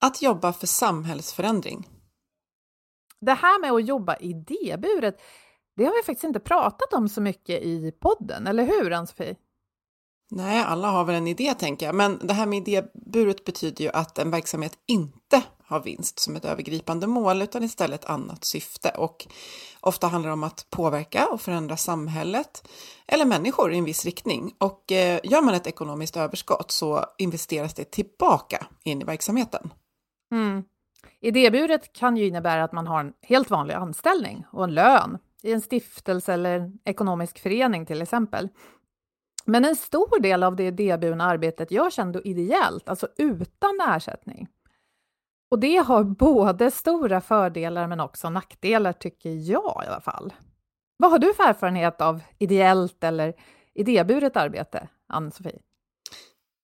Att jobba för samhällsförändring. Det här med att jobba idéburet, det har vi faktiskt inte pratat om så mycket i podden, eller hur Ann-Sofie? Nej, alla har väl en idé tänker jag, men det här med idéburet betyder ju att en verksamhet inte har vinst som ett övergripande mål utan istället annat syfte och ofta handlar det om att påverka och förändra samhället eller människor i en viss riktning och eh, gör man ett ekonomiskt överskott så investeras det tillbaka in i verksamheten. Mm. Idéburet kan ju innebära att man har en helt vanlig anställning och en lön i en stiftelse eller en ekonomisk förening till exempel. Men en stor del av det idéburna arbetet görs ändå ideellt, alltså utan ersättning. Och det har både stora fördelar men också nackdelar, tycker jag i alla fall. Vad har du för erfarenhet av ideellt eller idéburet arbete, Ann-Sofie?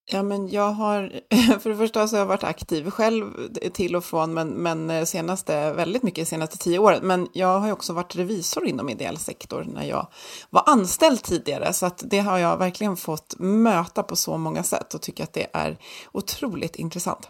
Ja, men jag har, för det första så har jag varit aktiv själv till och från, men, men eh, senaste, väldigt mycket de senaste tio åren. Men jag har ju också varit revisor inom ideell sektor när jag var anställd tidigare, så att det har jag verkligen fått möta på så många sätt och tycker att det är otroligt intressant.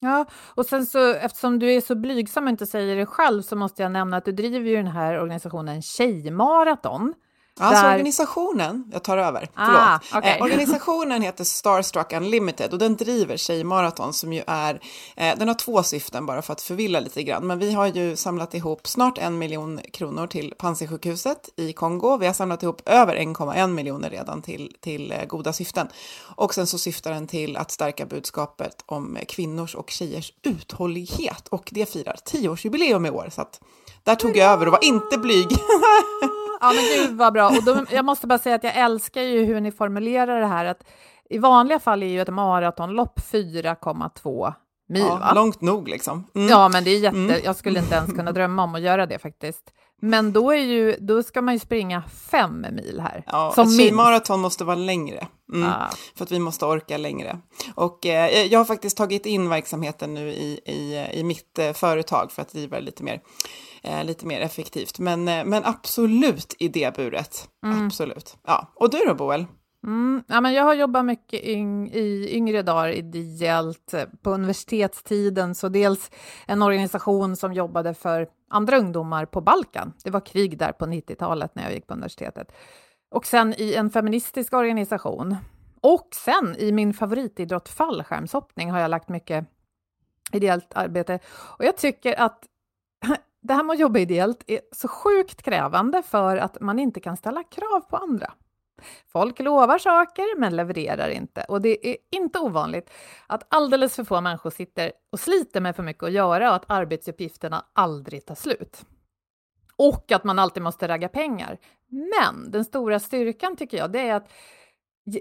Ja, och sen så eftersom du är så blygsam och inte säger det själv så måste jag nämna att du driver ju den här organisationen Tjejmaraton Alltså där... organisationen, jag tar över, ah, okay. eh, organisationen heter Starstruck Unlimited och den driver Tjejmaraton som ju är, eh, den har två syften bara för att förvilla lite grann, men vi har ju samlat ihop snart en miljon kronor till Panzisjukhuset i Kongo, vi har samlat ihop över 1,1 miljoner redan till, till eh, goda syften. Och sen så syftar den till att stärka budskapet om kvinnors och tjejers uthållighet. Och det firar tioårsjubileum i år så att där tog jag över och var inte blyg. Ja, men gud vad bra. Och då, jag måste bara säga att jag älskar ju hur ni formulerar det här. Att I vanliga fall är ju ett maratonlopp 4,2 mil. Ja, va? långt nog liksom. Mm. Ja, men det är jätte... Mm. Jag skulle inte ens kunna drömma om att göra det faktiskt. Men då, är ju, då ska man ju springa fem mil här. Ja, som ett maraton måste vara längre. Mm, ah. För att vi måste orka längre. Och eh, jag har faktiskt tagit in verksamheten nu i, i, i mitt eh, företag för att driva det lite mer eh, lite mer effektivt. Men, eh, men absolut idéburet. Mm. Absolut. Ja. Och du då, Boel? Mm, ja, men jag har jobbat mycket yng i yngre dagar ideellt eh, på universitetstiden, så dels en organisation som jobbade för andra ungdomar på Balkan. Det var krig där på 90-talet när jag gick på universitetet. Och sen i en feministisk organisation. Och sen i min favoritidrott fallskärmshoppning har jag lagt mycket ideellt arbete. Och jag tycker att det här med att jobba ideellt är så sjukt krävande för att man inte kan ställa krav på andra. Folk lovar saker men levererar inte och det är inte ovanligt att alldeles för få människor sitter och sliter med för mycket att göra och att arbetsuppgifterna aldrig tar slut. Och att man alltid måste ragga pengar. Men den stora styrkan tycker jag, det är att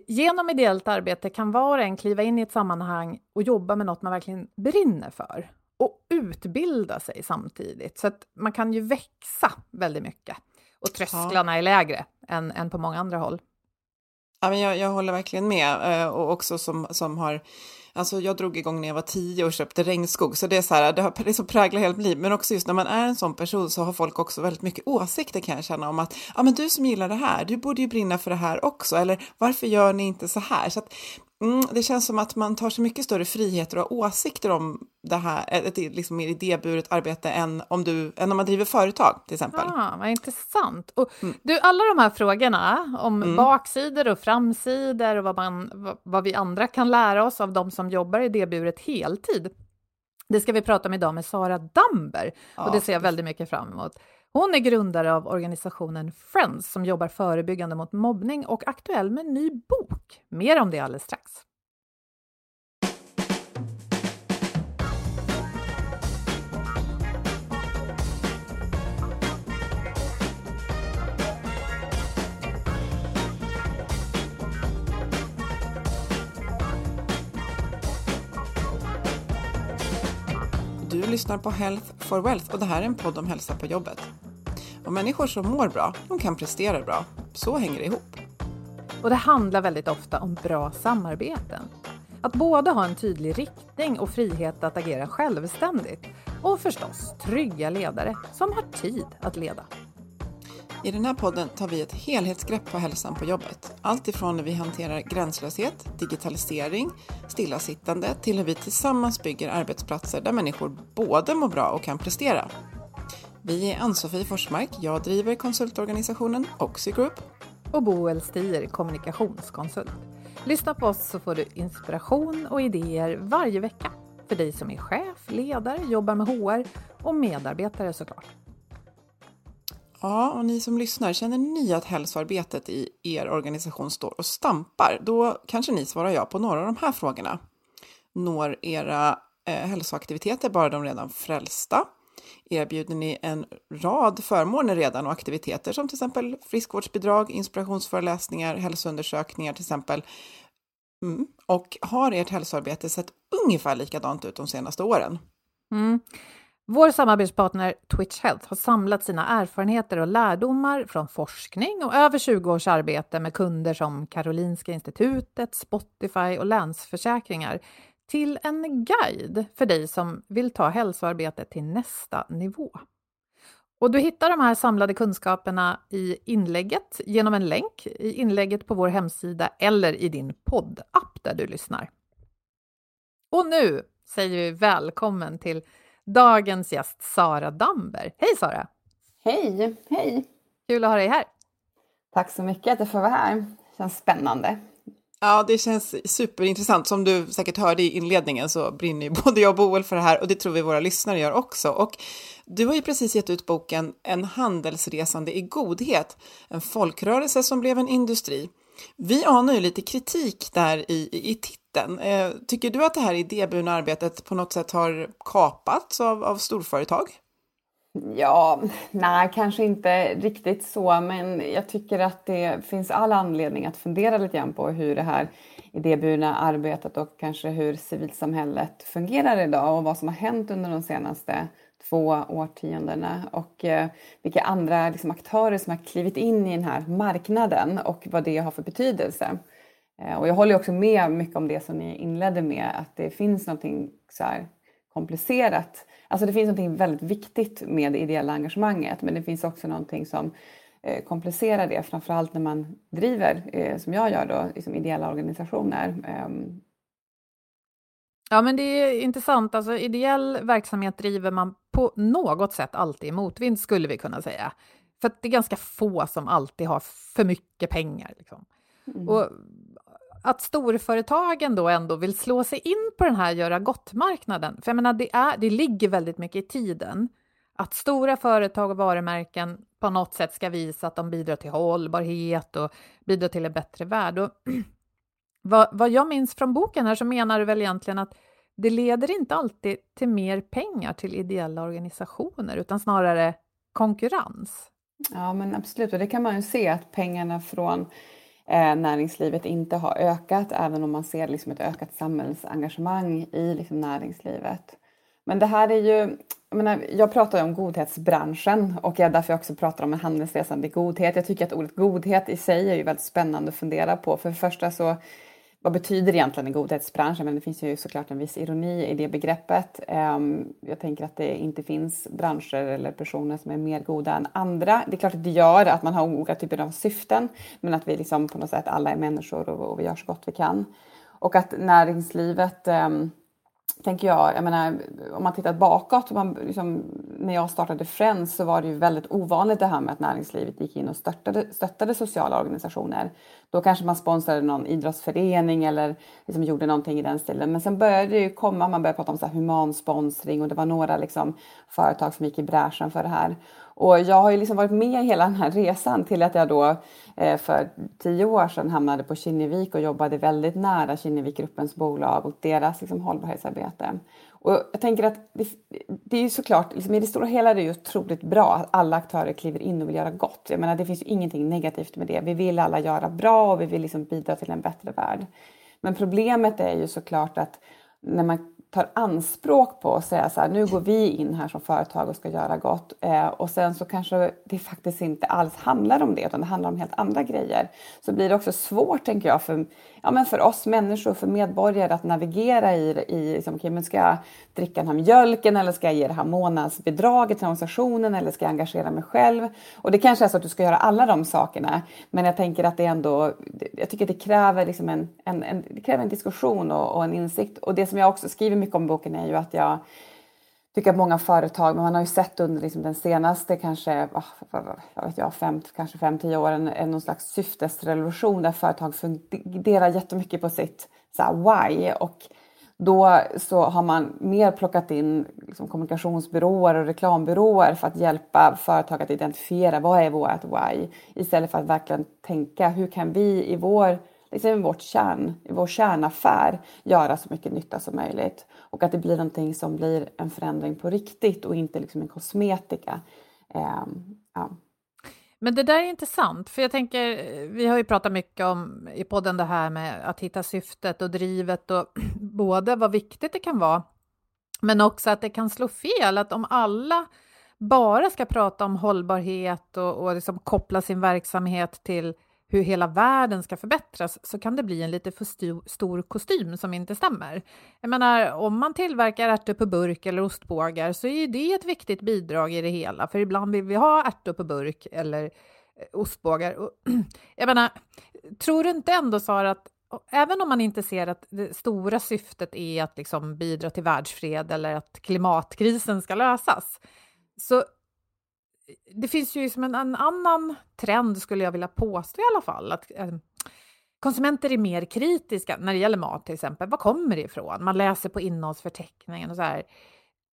genom ideellt arbete kan var och en kliva in i ett sammanhang och jobba med något man verkligen brinner för och utbilda sig samtidigt. Så att man kan ju växa väldigt mycket och trösklarna ja. är lägre än, än på många andra håll. Ja, men jag, jag håller verkligen med eh, och också som, som har Alltså jag drog igång när jag var tio och köpte regnskog, så det är så här, det har liksom präglat hela mitt liv. Men också just när man är en sån person så har folk också väldigt mycket åsikter kan jag känna om att, ja men du som gillar det här, du borde ju brinna för det här också, eller varför gör ni inte så här? Så att Mm, det känns som att man tar så mycket större friheter och åsikter om det här, ett liksom mer idéburet arbete än om, du, än om man driver företag till exempel. Ah, vad intressant. Och, mm. Du, alla de här frågorna om mm. baksidor och framsidor och vad, man, vad vi andra kan lära oss av de som jobbar i idéburet heltid, det ska vi prata om idag med Sara Damber och det ser jag väldigt mycket fram emot. Hon är grundare av organisationen Friends som jobbar förebyggande mot mobbning och aktuell med en ny bok. Mer om det alldeles strax. Du lyssnar på Health for Wealth och det här är en podd om hälsa på jobbet. Och människor som mår bra, de kan prestera bra. Så hänger det ihop. Och det handlar väldigt ofta om bra samarbeten. Att både ha en tydlig riktning och frihet att agera självständigt. Och förstås trygga ledare som har tid att leda. I den här podden tar vi ett helhetsgrepp på hälsan på jobbet. Allt ifrån när vi hanterar gränslöshet, digitalisering, stillasittande till hur vi tillsammans bygger arbetsplatser där människor både mår bra och kan prestera. Vi är Ann-Sofie Forsmark, jag driver konsultorganisationen Oxy Group. Och Boel Stier, kommunikationskonsult. Lyssna på oss så får du inspiration och idéer varje vecka. För dig som är chef, ledare, jobbar med HR och medarbetare såklart. Ja, och ni som lyssnar, känner ni att hälsoarbetet i er organisation står och stampar? Då kanske ni svarar ja på några av de här frågorna. Når era eh, hälsoaktiviteter bara de redan frälsta? erbjuder ni en rad förmåner redan och aktiviteter som till exempel friskvårdsbidrag, inspirationsföreläsningar, hälsoundersökningar till exempel. Mm. Och har ert hälsoarbete sett ungefär likadant ut de senaste åren? Mm. Vår samarbetspartner Twitch Health har samlat sina erfarenheter och lärdomar från forskning och över 20 års arbete med kunder som Karolinska Institutet, Spotify och Länsförsäkringar till en guide för dig som vill ta hälsoarbetet till nästa nivå. Och du hittar de här samlade kunskaperna i inlägget genom en länk i inlägget på vår hemsida eller i din poddapp där du lyssnar. Och nu säger vi välkommen till dagens gäst Sara Damber. Hej Sara! Hej, hej! Kul att ha dig här! Tack så mycket att jag får vara här. Det känns spännande. Ja, det känns superintressant. Som du säkert hörde i inledningen så brinner ju både jag och Boel för det här och det tror vi våra lyssnare gör också. Och du har ju precis gett ut boken En handelsresande i godhet, en folkrörelse som blev en industri. Vi anar ju lite kritik där i, i, i titeln. Eh, tycker du att det här idéburna arbetet på något sätt har kapats av, av storföretag? Ja, nej, kanske inte riktigt så, men jag tycker att det finns all anledning att fundera lite grann på hur det här idéburna arbetet och kanske hur civilsamhället fungerar idag och vad som har hänt under de senaste två årtiondena och eh, vilka andra liksom, aktörer som har klivit in i den här marknaden och vad det har för betydelse. Eh, och jag håller också med mycket om det som ni inledde med, att det finns någonting så komplicerat Alltså det finns något väldigt viktigt med det ideella engagemanget men det finns också någonting som eh, komplicerar det, framförallt när man driver, eh, som jag gör då, liksom ideella organisationer. Um... Ja men det är intressant, alltså ideell verksamhet driver man på något sätt alltid i motvind skulle vi kunna säga. För det är ganska få som alltid har för mycket pengar. Liksom. Mm. Och att storföretagen då ändå vill slå sig in på den här göra gott-marknaden. För jag menar, det, är, det ligger väldigt mycket i tiden att stora företag och varumärken på något sätt ska visa att de bidrar till hållbarhet och bidrar till en bättre värld. Och vad, vad jag minns från boken här så menar du väl egentligen att det leder inte alltid till mer pengar till ideella organisationer utan snarare konkurrens. Ja men absolut och det kan man ju se att pengarna från Eh, näringslivet inte har ökat även om man ser liksom ett ökat samhällsengagemang i liksom näringslivet. Men det här är ju jag, menar, jag pratar ju om godhetsbranschen och jag därför jag också pratar om en handelsresande godhet. Jag tycker att ordet godhet i sig är ju väldigt spännande att fundera på. För det första så vad betyder egentligen en godhetsbransch? Men det finns ju såklart en viss ironi i det begreppet. Ehm, jag tänker att det inte finns branscher eller personer som är mer goda än andra. Det är klart att det gör att man har olika typer av syften, men att vi liksom på något sätt alla är människor och, vi gör så gott vi kan. Och att näringslivet ehm, tänker jag, jag menar, om man tittar bakåt, man, liksom, när jag startade Friends så var det ju väldigt ovanligt det här med att näringslivet gick in och stöttade, stöttade sociala organisationer. Då kanske man sponsrade någon idrottsförening eller liksom gjorde någonting i den stilen. Men sen började det ju komma, man började prata om så här humansponsring och det var några liksom företag som gick i bräschen för det här. Och jag har ju liksom varit med hela den här resan till att jag då eh, för tio år sedan hamnade på Kinnevik och jobbade väldigt nära Kinnevikgruppens bolag och deras liksom hållbarhetsarbete. Och jag tänker att det, det är ju såklart, liksom i det stora hela är det ju otroligt bra att alla aktörer kliver in och vill göra gott. Jag menar, det finns ju ingenting negativt med det. Vi vill alla göra bra och vi vill liksom bidra till en bättre värld. Men problemet är ju såklart att när man tar anspråk på att säga så här, nu går vi in här som företag och ska göra gott. Eh, och sen så kanske det faktiskt inte alls handlar om det, utan det handlar om helt andra grejer. Så blir det också svårt, tänker jag, för, ja, men för oss människor, för medborgare att navigera i, i liksom, okay, men ska jag dricka den här mjölken eller ska jag ge det här månadsbidraget till organisationen eller ska jag engagera mig själv? Och det kanske är så att du ska göra alla de sakerna, men jag tänker att det ändå, jag tycker det kräver, liksom en, en, en, det kräver en diskussion och, och en insikt. Och det som jag också skriver mycket om boken är ju att jag tycker att många företag, men man har ju sett under liksom den senaste kanske, jag vet jag, fem, kanske fem, tio åren, en någon slags syftesrevolution där företag funderar jättemycket på sitt så här, why. Och då så har man mer plockat in liksom, kommunikationsbyråer och reklambyråer för att hjälpa företag att identifiera vad är vårt why istället för att verkligen tänka hur kan vi i vår liksom vårt kärn, i vår kärnaffär göra så mycket nytta som möjligt. Och att det blir någonting som blir en förändring på riktigt och inte liksom en kosmetika. Eh, ja. Men det där är intressant, för jag tänker, vi har ju pratat mycket om i podden det här med att hitta syftet och drivet och både vad viktigt det kan vara, men också att det kan slå fel, att om alla bara ska prata om hållbarhet och, och liksom koppla sin verksamhet till hur hela världen ska förbättras så kan det bli en lite för stor kostym som inte stämmer. Jag menar, om man tillverkar ärtor på burk eller ostbågar så är det ett viktigt bidrag i det hela, för ibland vill vi ha ärtor på burk eller eh, ostbågar. Jag menar, tror du inte ändå, Sara, att även om man inte ser att det stora syftet är att liksom bidra till världsfred eller att klimatkrisen ska lösas, så det finns ju som en, en, annan trend, skulle jag vilja påstå i alla fall, att eh, konsumenter är mer kritiska när det gäller mat till exempel. Var kommer det ifrån? Man läser på innehållsförteckningen och så här.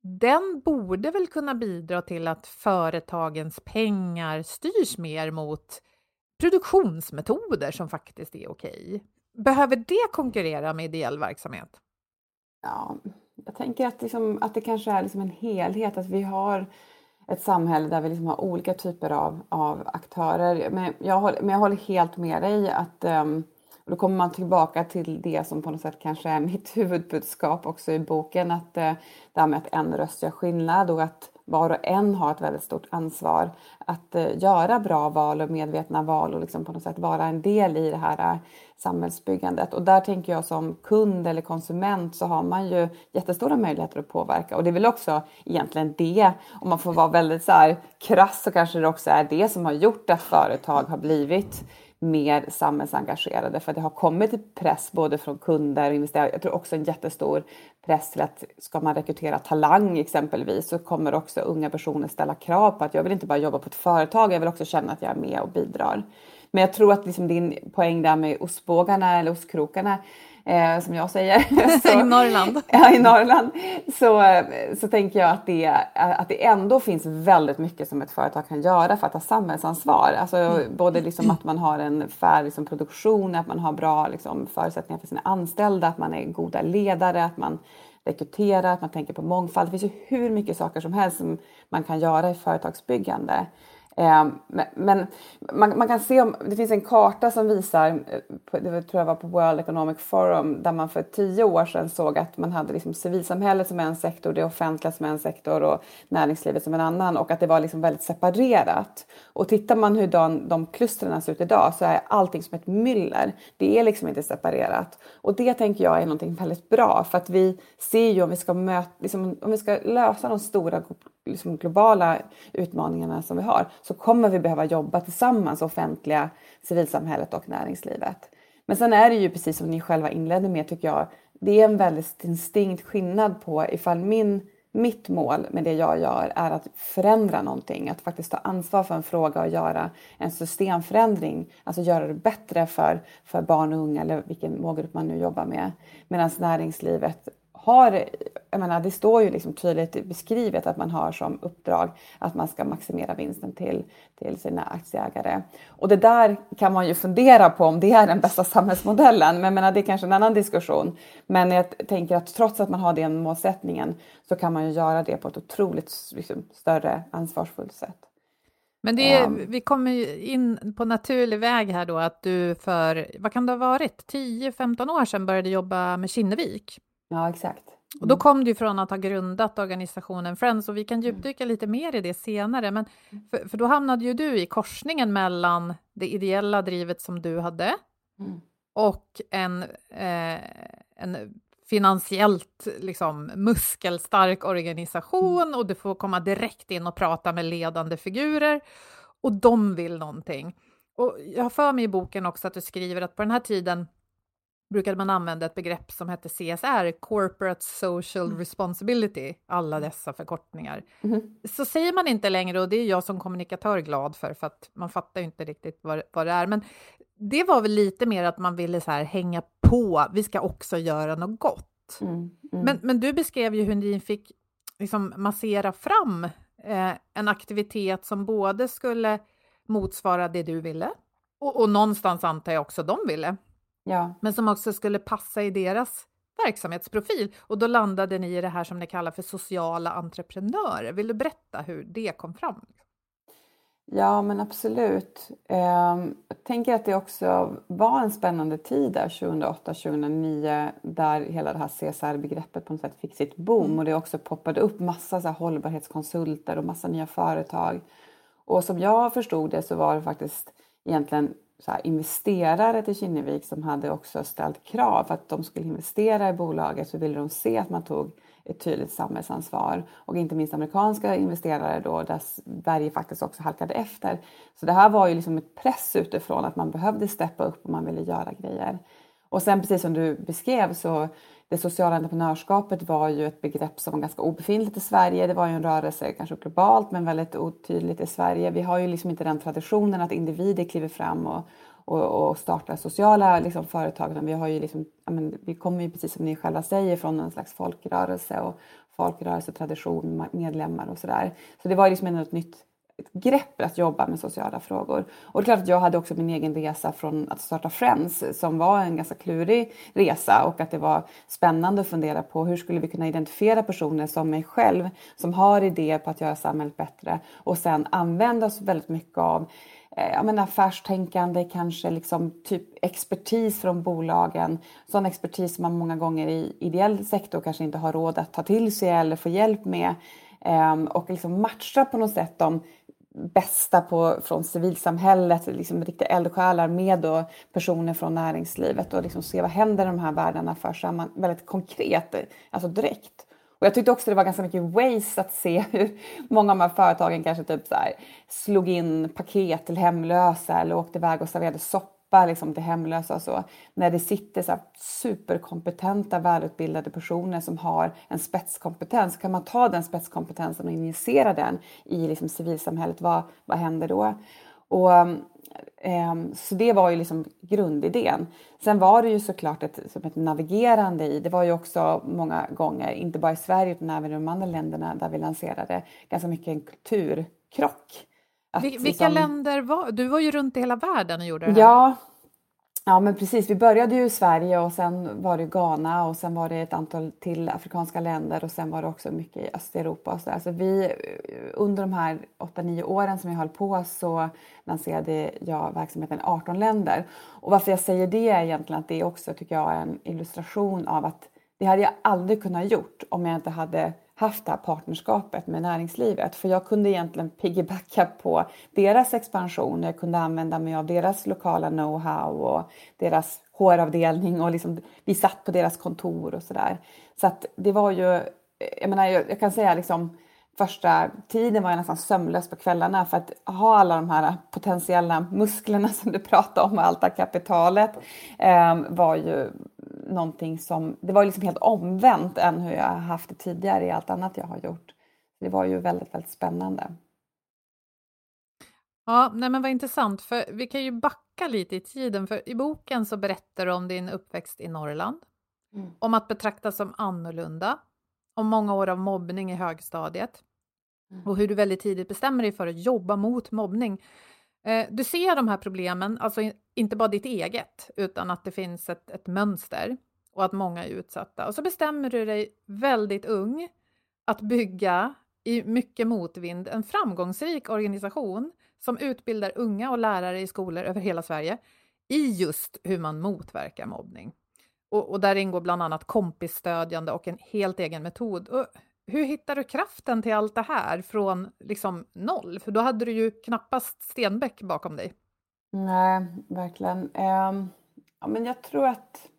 Den borde väl kunna bidra till att företagens pengar styrs mer mot produktionsmetoder som faktiskt är okej. Behöver det konkurrera med ideell verksamhet? Ja, jag tänker att, liksom, att det kanske är liksom en helhet, att vi har ett samhälle där vi liksom har olika typer av, av aktörer. Men jag, håller, men jag håller helt med dig att um, då kommer man tillbaka till det som på något sätt kanske är mitt huvudbudskap också i boken, att uh, det här med att en röst gör skillnad och att var och en har ett väldigt stort ansvar att eh, göra bra val och medvetna val och liksom på något sätt vara en del i det här eh, samhällsbyggandet. Och där tänker jag som kund eller konsument så har man ju jättestora möjligheter att påverka. Och det är väl också egentligen det, om man får vara väldigt så här krass så kanske det också är det som har gjort att företag har blivit mer samhällsengagerade för det har kommit press både från kunder och investerare. Jag tror också en jättestor press till att ska man rekrytera talang exempelvis så kommer också unga personer ställa krav på att jag vill inte bara jobba på ett företag, jag vill också känna att jag är med och bidrar. Men jag tror att liksom din poäng där med ostbågarna eller ostkrokarna eh, som jag säger. så, I Norrland. Ja, i Norrland. Så, så tänker jag att det, att det ändå finns väldigt mycket som ett företag kan göra för att ta samhällsansvar. Alltså mm. både liksom att man har en fair liksom, produktion, att man har bra liksom, förutsättningar för sina anställda, att man är goda ledare, att man rekryterar, att man tänker på mångfald. Det finns ju hur mycket saker som helst som man kan göra i företagsbyggande. Eh, men man, man, kan se om det finns en karta som visar, eh, det tror jag var på World Economic Forum, där man för tio år sedan såg att man hade liksom civilsamhället som en sektor, det offentliga som en sektor och näringslivet som en annan och att det var liksom väldigt separerat. Och tittar man hur de, de klustren ser ut idag så är allting som ett myller. Det är liksom inte separerat. Och det tänker jag är någonting väldigt bra för att vi ser ju om vi ska, möta, liksom, om vi ska lösa de stora liksom globala utmaningarna som vi har så kommer vi behöva jobba tillsammans, offentliga, civilsamhället och näringslivet. Men sen är det ju precis som ni själva inledde med tycker jag, det är en väldigt distinkt skillnad på ifall min, mitt mål med det jag gör är att förändra någonting, att faktiskt ta ansvar för en fråga och göra en systemförändring, alltså göra det bättre för, för barn och unga eller vilken målgrupp man nu jobbar med. Medan näringslivet har, jag menar, det står ju liksom tydligt beskrivet att man har som uppdrag att man ska maximera vinsten till, till sina aktieägare. Och det där kan man ju fundera på om det är den bästa samhällsmodellen, men jag menar, det är kanske en annan diskussion. Men jag tänker att trots att man har den målsättningen så kan man ju göra det på ett otroligt liksom, större ansvarsfullt sätt. Men det är, um, vi kommer in på naturlig väg här då att du för, vad kan det ha varit, 10-15 år sedan började jobba med Kinnevik. Ja, exakt. Mm. Och då mm. kom du från att ha grundat organisationen Friends och vi kan djupdyka lite mer i det senare. Men för, för då hamnade ju du i korsningen mellan det ideella drivet som du hade mm. och en, eh, en finansiellt liksom, muskelstark organisation mm. och du får komma direkt in och prata med ledande figurer och de vill någonting. Och jag har för mig i boken också att du skriver att på den här tiden brukade man använda ett begrepp som hette CSR, Corporate Social mm. Responsibility, alla dessa förkortningar. Mm. Så säger man inte längre, och det är jag som kommunikatör glad för, för att man fattar ju inte riktigt vad, vad det är. Men det var väl lite mer att man ville så här hänga på, vi ska också göra något gott. Mm. Mm. Men, men du beskrev ju hur ni fick liksom massera fram eh, en aktivitet som både skulle motsvara det du ville, och, och någonstans antar jag också de ville. Ja. Men som också skulle passa i deras verksamhetsprofil. Och då landade ni i det här som ni kallar för sociala entreprenörer. Vill du berätta hur det kom fram? Ja, men absolut. Ehm, jag tänker att det också var en spännande tid där 2008-2009 där hela det här CSR-begreppet på något sätt fick sitt boom mm. och det också poppade upp massa så hållbarhetskonsulter och massa nya företag. Och som jag förstod det så var det faktiskt egentligen här, investerare till Kinnevik som hade också ställt krav för att de skulle investera i bolaget så ville de se att man tog ett tydligt samhällsansvar och inte minst amerikanska investerare då där Sverige faktiskt också halkade efter. Så det här var ju liksom ett press utifrån att man behövde steppa upp och man ville göra grejer. Och sen precis som du beskrev så det sociala entreprenörskapet var ju ett begrepp som var ganska obefintligt i Sverige. Det var ju en rörelse kanske globalt men väldigt otydligt i Sverige. Vi har ju liksom inte den traditionen att individer kliver fram och, och, och startar sociala liksom, företag. Vi, har ju liksom, men, vi kommer ju precis som ni själva säger från en slags folkrörelse och folkrörelsetradition, medlemmar och sådär. Så det var liksom ett nytt ett grepp att jobba med sociala frågor. Och det är klart att jag hade också min egen resa från att starta Friends som var en ganska klurig resa och att det var spännande att fundera på hur skulle vi kunna identifiera personer som mig själv som har idéer på att göra samhället bättre och sen använda oss väldigt mycket av eh, jag menar, affärstänkande, kanske liksom typ expertis från bolagen. Sån expertis som man många gånger i ideell sektor kanske inte har råd att ta till sig eller få hjälp med. Ehm, och liksom matcha på något sätt de bästa på, från civilsamhället, liksom riktiga eldsjälar med då personer från näringslivet och liksom se vad händer i de här världarna för samman väldigt konkret, alltså direkt. Och jag tyckte också det var ganska mycket waste att se hur många av de här företagen kanske typ så här, slog in paket till hemlösa eller åkte iväg och serverade soppa hjälpa liksom till hemlösa och så. När det sitter så superkompetenta, välutbildade personer som har en spetskompetens, kan man ta den spetskompetensen och injicera den i liksom civilsamhället? Vad, vad händer då? Och, ehm, så det var ju liksom grundidén. Sen var det ju såklart ett, som ett navigerande i, det var ju också många gånger, inte bara i Sverige utan även i de andra länderna där vi lanserade, ganska mycket en kulturkrock. Vilka liksom, länder var Du var ju runt i hela världen och gjorde det här. Ja, Ja men precis, vi började ju i Sverige och sen var det Ghana och sen var det ett antal till afrikanska länder och sen var det också mycket i Östeuropa och så där. Så vi, under de här 8-9 åren som jag höll på så lanserade jag verksamheten i 18 länder. Och varför jag säger det är egentligen att det också tycker jag är en illustration av att det hade jag aldrig kunnat gjort om jag inte hade haft det här partnerskapet med näringslivet. För jag kunde egentligen piggybacka på deras expansion. Jag kunde använda mig av deras lokala know-how och deras HR-avdelning och liksom, vi satt på deras kontor och sådär. Så att det var ju, jag menar jag, jag kan säga liksom första tiden var jag nästan sömnlös på kvällarna för att ha alla de här potentiella musklerna som du pratade om och allt det här kapitalet eh, var ju någonting som, det var liksom helt omvänt än hur jag haft det tidigare i allt annat jag har gjort. Det var ju väldigt, väldigt spännande. Ja, nej men vad intressant, för vi kan ju backa lite i tiden, för i boken så berättar du om din uppväxt i Norrland, mm. om att betraktas som annorlunda, om många år av mobbning i högstadiet mm. och hur du väldigt tidigt bestämmer dig för att jobba mot mobbning. Eh, du ser de här problemen, alltså inte bara ditt eget, utan att det finns ett, ett mönster och att många är utsatta. Och så bestämmer du dig väldigt ung att bygga i mycket motvind en framgångsrik organisation som utbildar unga och lärare i skolor över hela Sverige i just hur man motverkar mobbning. Och, och där ingår bland annat kompisstödjande och en helt egen metod. Och hur hittar du kraften till allt det här från liksom noll? För då hade du ju knappast Stenbeck bakom dig. Nej, verkligen. Um, ja, men jag tror att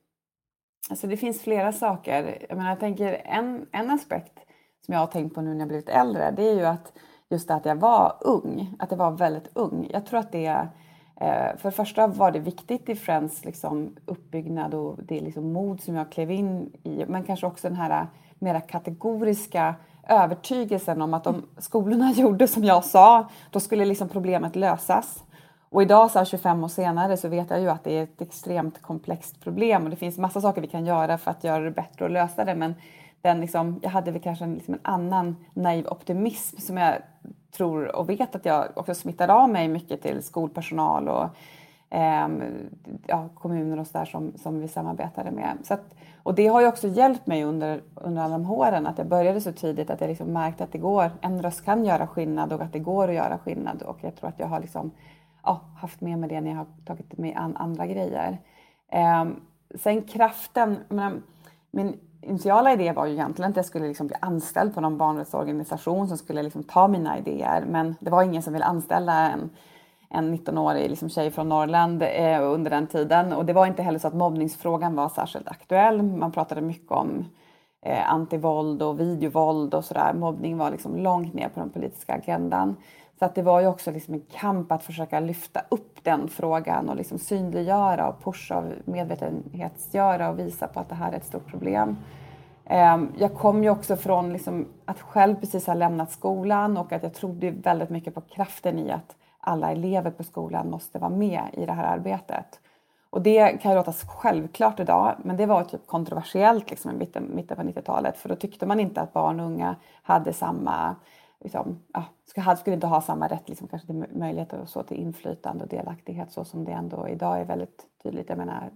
alltså det finns flera saker. Jag, menar, jag tänker en, en aspekt som jag har tänkt på nu när jag blivit äldre, det är ju att just det att jag var ung, att jag var väldigt ung. Jag tror att det eh, för det första var det viktigt i Friends liksom, uppbyggnad och det liksom mod som jag klev in i, men kanske också den här mera kategoriska övertygelsen om att om skolorna gjorde som jag sa, då skulle liksom problemet lösas. Och idag, så här 25 år senare, så vet jag ju att det är ett extremt komplext problem och det finns massa saker vi kan göra för att göra det bättre och lösa det. Men den liksom, jag hade väl kanske en, liksom en annan naiv optimism som jag tror och vet att jag också smittade av mig mycket till skolpersonal och eh, ja, kommuner och så där som, som vi samarbetade med. Så att, och det har ju också hjälpt mig under, under alla de åren att jag började så tidigt att jag liksom märkte att det går, en röst kan göra skillnad och att det går att göra skillnad och jag tror att jag har liksom, ja, haft med mig det när jag har tagit mig an andra grejer. Eh, sen kraften, men, min initiala idé var ju egentligen att jag skulle liksom bli anställd på någon barnrättsorganisation som skulle liksom ta mina idéer men det var ingen som ville anställa en en 19-årig liksom tjej från Norrland eh, under den tiden. Och det var inte heller så att mobbningsfrågan var särskilt aktuell. Man pratade mycket om eh, antivåld och videovåld och sådär. Mobbning var liksom långt ner på den politiska agendan. Så att det var ju också liksom en kamp att försöka lyfta upp den frågan och liksom synliggöra och pusha och medvetenhetsgöra och visa på att det här är ett stort problem. Ehm, jag kom ju också från liksom att själv precis ha lämnat skolan och att jag trodde väldigt mycket på kraften i att alla elever på skolan måste vara med i det här arbetet. Och det kan ju låta självklart idag, men det var typ kontroversiellt liksom i mitten, mitten på 90-talet för då tyckte man inte att barn och unga hade samma, liksom, ja, skulle, inte ha samma rätt liksom, kanske till möjligheter och så till inflytande och delaktighet så som det ändå idag är väldigt tydligt. Jag menar,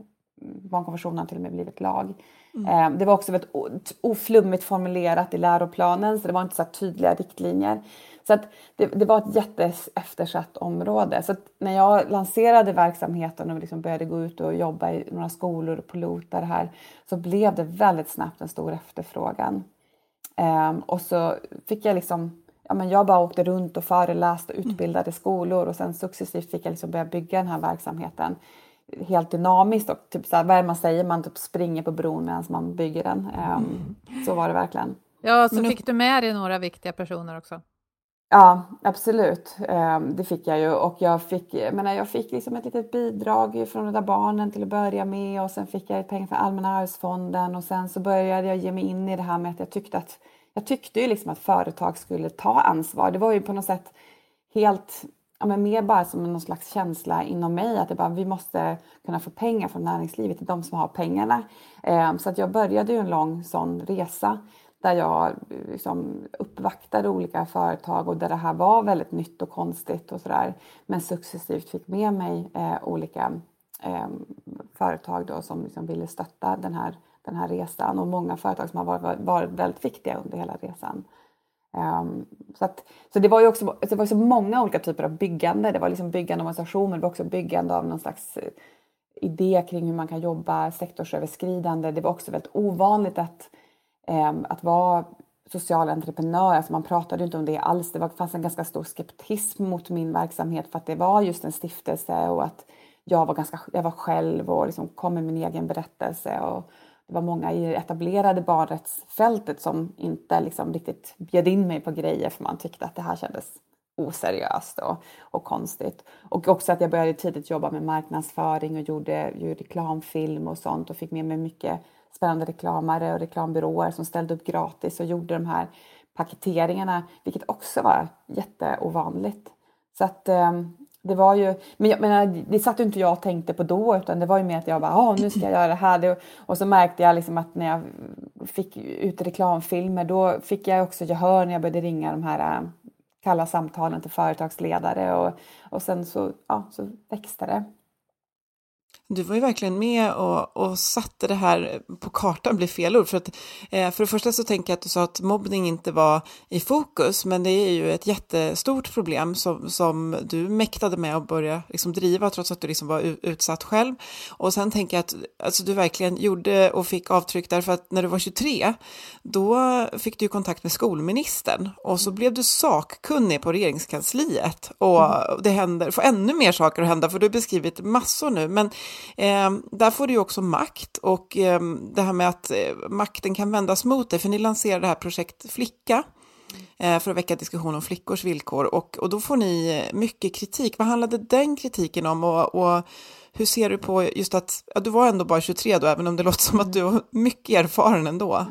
barnkonventionen har till och med blivit lag. Mm. Eh, det var också väldigt oflummigt formulerat i läroplanen så det var inte så tydliga riktlinjer. Så att det, det var ett jätteeftersatt område. Så när jag lanserade verksamheten och liksom började gå ut och jobba i några skolor och pilota det här så blev det väldigt snabbt en stor efterfrågan. Um, och så fick jag liksom Ja, men jag bara åkte runt och föreläste och utbildade mm. skolor och sen successivt fick jag liksom börja bygga den här verksamheten helt dynamiskt och typ så här, vad är det man säger, man typ springer på bron medan man bygger den. Um, mm. Så var det verkligen. Ja, så fick du med dig några viktiga personer också? Ja, absolut. Ehm, det fick jag ju och jag fick, menar, jag fick liksom ett litet bidrag från Rädda Barnen till att börja med och sen fick jag pengar från Allmänna arvsfonden och sen så började jag ge mig in i det här med att jag tyckte att jag tyckte ju liksom att företag skulle ta ansvar. Det var ju på något sätt helt, ja men mer bara som någon slags känsla inom mig att det bara, vi måste kunna få pengar från näringslivet, de som har pengarna. Ehm, så att jag började ju en lång sån resa där jag liksom uppvaktade olika företag och där det här var väldigt nytt och konstigt och sådär. Men successivt fick med mig eh, olika eh, företag då som liksom ville stötta den här, den här resan och många företag som har varit, varit väldigt viktiga under hela resan. Um, så, att, så det var ju också det var så många olika typer av byggande. Det var liksom byggande av organisationer, det var också byggande av någon slags eh, idé kring hur man kan jobba sektorsöverskridande. Det var också väldigt ovanligt att, Ehm, att vara social entreprenör. Alltså man pratade inte om det alls. Det var, fanns en ganska stor skeptism mot min verksamhet för att det var just en stiftelse och att jag var, ganska, jag var själv och liksom kom med min egen berättelse. Och det var många i det etablerade barnrättsfältet som inte liksom riktigt bjöd in mig på grejer för man tyckte att det här kändes oseriöst och, och konstigt. Och också att jag började tidigt jobba med marknadsföring och gjorde, gjorde reklamfilm och sånt och fick med mig mycket spännande reklamare och reklambyråer som ställde upp gratis och gjorde de här paketeringarna, vilket också var jätteovanligt. Så att ehm, det var ju, men jag menar, det satt ju inte jag och tänkte på då utan det var ju mer att jag bara, ah, nu ska jag göra det här. och så märkte jag liksom att när jag fick ut reklamfilmer då fick jag också gehör när jag började ringa de här ehm, kalla samtalen till företagsledare och, och sen så, ja, så växte det. Du var ju verkligen med och, och satte det här på kartan, blir fel ord. För, att, eh, för det första så tänker jag att du sa att mobbning inte var i fokus, men det är ju ett jättestort problem som, som du mäktade med att börja liksom driva trots att du liksom var utsatt själv. Och sen tänker jag att alltså, du verkligen gjorde och fick avtryck därför att när du var 23, då fick du kontakt med skolministern. Och så blev du sakkunnig på regeringskansliet. Och det händer, får ännu mer saker att hända för du har beskrivit massor nu, men Eh, där får du ju också makt och eh, det här med att eh, makten kan vändas mot dig, för ni lanserar det här projekt Flicka eh, för att väcka diskussion om flickors villkor och, och då får ni mycket kritik. Vad handlade den kritiken om och, och hur ser du på just att, ja, du var ändå bara 23 då, även om det låter som att du var mycket erfaren ändå?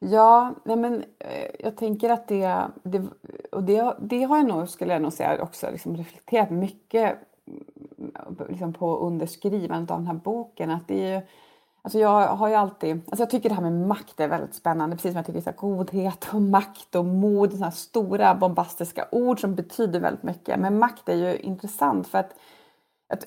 Ja, nej men eh, jag tänker att det, det och det, det har jag nog, skulle jag nog säga, också liksom reflekterat mycket liksom på underskrivandet av den här boken. Att det är ju, alltså jag har ju alltid, alltså jag tycker det här med makt är väldigt spännande, precis som jag tycker så godhet och makt och mod, sådana stora bombastiska ord som betyder väldigt mycket. Men makt är ju intressant för att